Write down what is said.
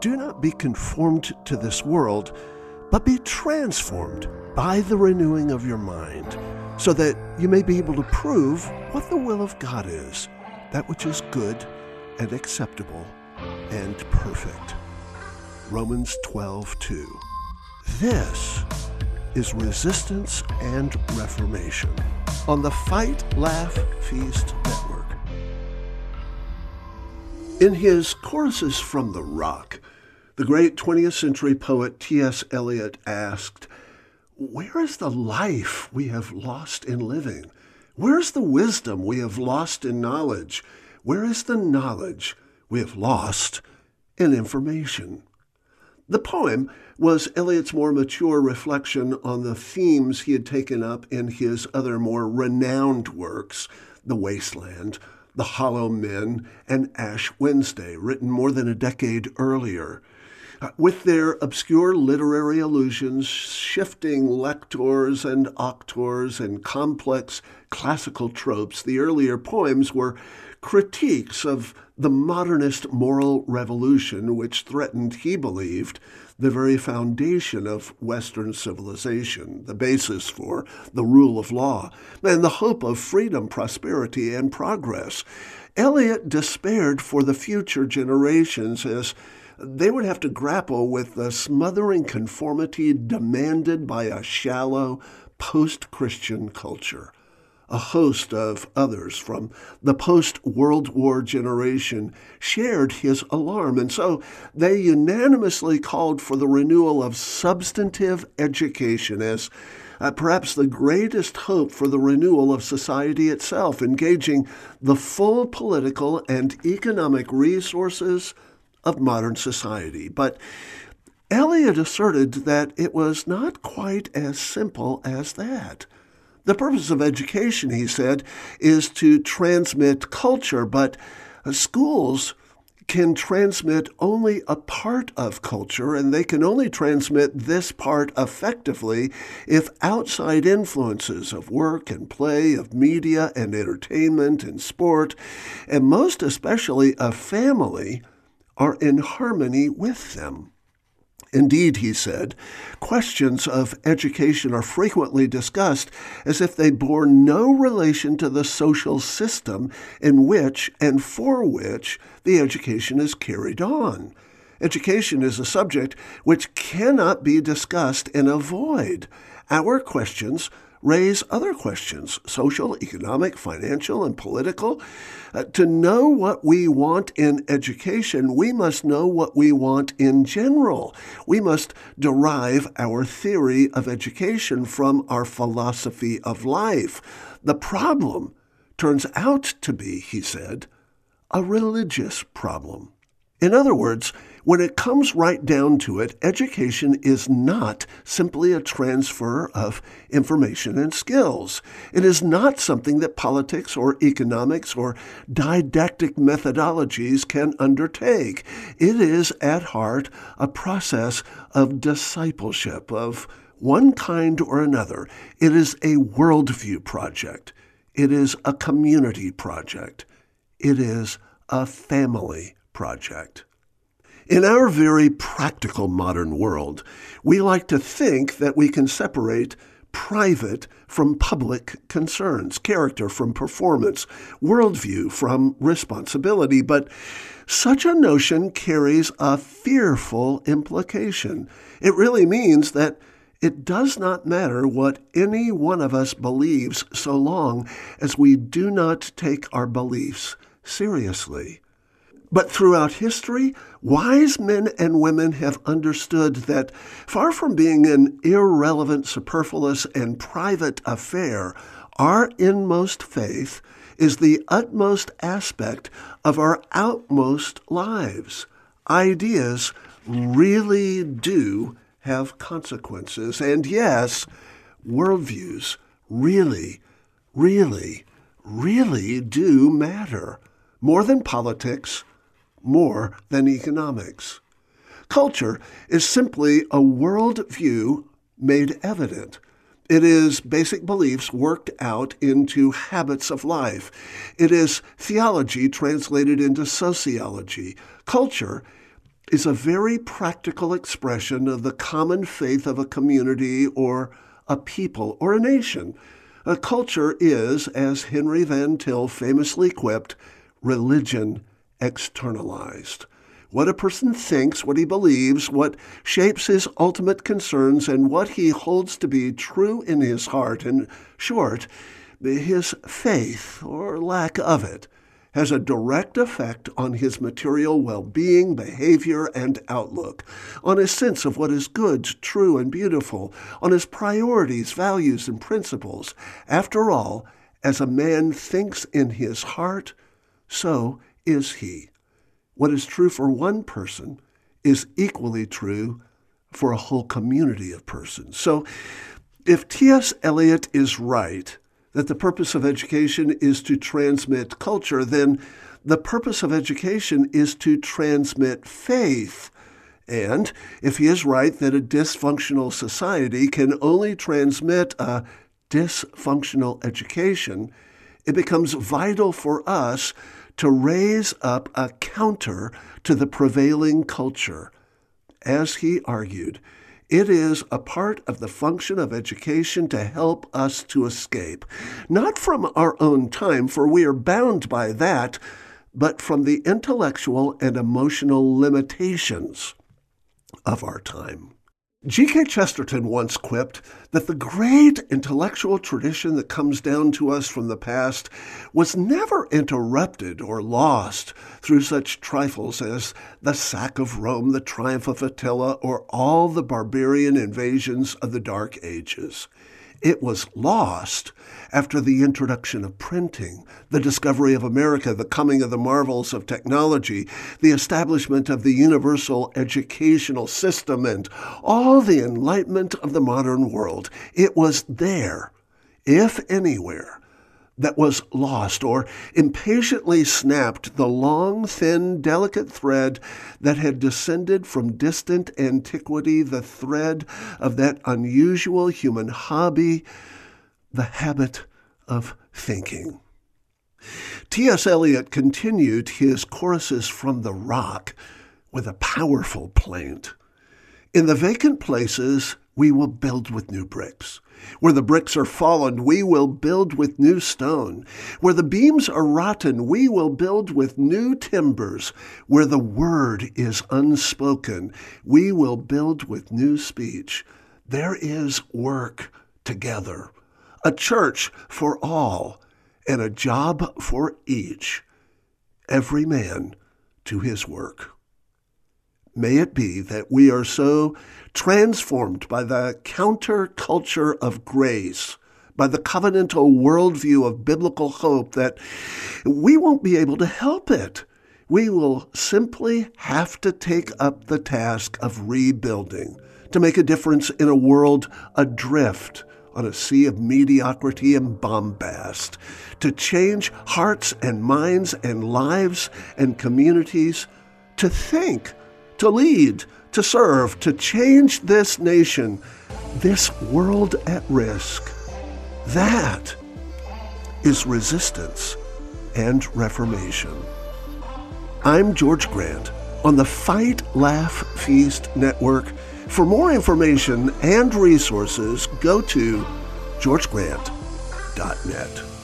Do not be conformed to this world, but be transformed by the renewing of your mind, so that you may be able to prove what the will of God is, that which is good and acceptable and perfect. Romans 12 2. This is Resistance and Reformation on the Fight, Laugh, Feast Network. In his Choruses from the Rock, the great 20th century poet T.S. Eliot asked, Where is the life we have lost in living? Where is the wisdom we have lost in knowledge? Where is the knowledge we have lost in information? The poem was Eliot's more mature reflection on the themes he had taken up in his other more renowned works, The Wasteland, The Hollow Men, and Ash Wednesday, written more than a decade earlier. Uh, with their obscure literary allusions, shifting lectors and auctors, and complex classical tropes, the earlier poems were critiques of the modernist moral revolution which threatened, he believed, the very foundation of Western civilization, the basis for the rule of law, and the hope of freedom, prosperity, and progress. Eliot despaired for the future generations as they would have to grapple with the smothering conformity demanded by a shallow, post Christian culture a host of others from the post World War generation shared his alarm, and so they unanimously called for the renewal of substantive education as uh, perhaps the greatest hope for the renewal of society itself, engaging the full political and economic resources of modern society. But Eliot asserted that it was not quite as simple as that. The purpose of education, he said, is to transmit culture, but schools can transmit only a part of culture, and they can only transmit this part effectively if outside influences of work and play, of media and entertainment and sport, and most especially a family, are in harmony with them. Indeed, he said, questions of education are frequently discussed as if they bore no relation to the social system in which and for which the education is carried on. Education is a subject which cannot be discussed in a void. Our questions raise other questions social, economic, financial, and political. Uh, to know what we want in education, we must know what we want in general. We must derive our theory of education from our philosophy of life. The problem turns out to be, he said, a religious problem. In other words, when it comes right down to it, education is not simply a transfer of information and skills. It is not something that politics or economics or didactic methodologies can undertake. It is at heart a process of discipleship of one kind or another. It is a worldview project. It is a community project. It is a family project. In our very practical modern world, we like to think that we can separate private from public concerns, character from performance, worldview from responsibility. But such a notion carries a fearful implication. It really means that it does not matter what any one of us believes so long as we do not take our beliefs seriously. But throughout history, wise men and women have understood that far from being an irrelevant, superfluous, and private affair, our inmost faith is the utmost aspect of our outmost lives. Ideas really do have consequences. And yes, worldviews really, really, really do matter. More than politics, more than economics. Culture is simply a world view made evident. It is basic beliefs worked out into habits of life. It is theology translated into sociology. Culture is a very practical expression of the common faith of a community or a people or a nation. A culture is, as Henry Van Til famously quipped, religion externalized. What a person thinks, what he believes, what shapes his ultimate concerns, and what he holds to be true in his heart. In short, his faith, or lack of it, has a direct effect on his material well being, behavior, and outlook, on his sense of what is good, true, and beautiful, on his priorities, values, and principles. After all, as a man thinks in his heart, so is he. What is true for one person is equally true for a whole community of persons. So, if T.S. Eliot is right that the purpose of education is to transmit culture, then the purpose of education is to transmit faith. And if he is right that a dysfunctional society can only transmit a dysfunctional education, it becomes vital for us to raise up a counter to the prevailing culture. As he argued, it is a part of the function of education to help us to escape, not from our own time, for we are bound by that, but from the intellectual and emotional limitations of our time. G.K. Chesterton once quipped that the great intellectual tradition that comes down to us from the past was never interrupted or lost through such trifles as the sack of Rome, the triumph of Attila, or all the barbarian invasions of the Dark Ages. It was lost after the introduction of printing, the discovery of America, the coming of the marvels of technology, the establishment of the universal educational system, and all the enlightenment of the modern world. It was there, if anywhere, that was lost or impatiently snapped the long, thin, delicate thread that had descended from distant antiquity, the thread of that unusual human hobby, the habit of thinking. T.S. Eliot continued his choruses from the rock with a powerful plaint. In the vacant places, we will build with new bricks. Where the bricks are fallen, we will build with new stone. Where the beams are rotten, we will build with new timbers. Where the word is unspoken, we will build with new speech. There is work together, a church for all, and a job for each, every man to his work. May it be that we are so transformed by the counterculture of grace, by the covenantal worldview of biblical hope, that we won't be able to help it. We will simply have to take up the task of rebuilding to make a difference in a world adrift on a sea of mediocrity and bombast, to change hearts and minds and lives and communities, to think to lead, to serve, to change this nation, this world at risk. That is resistance and reformation. I'm George Grant on the Fight, Laugh, Feast Network. For more information and resources, go to georgegrant.net.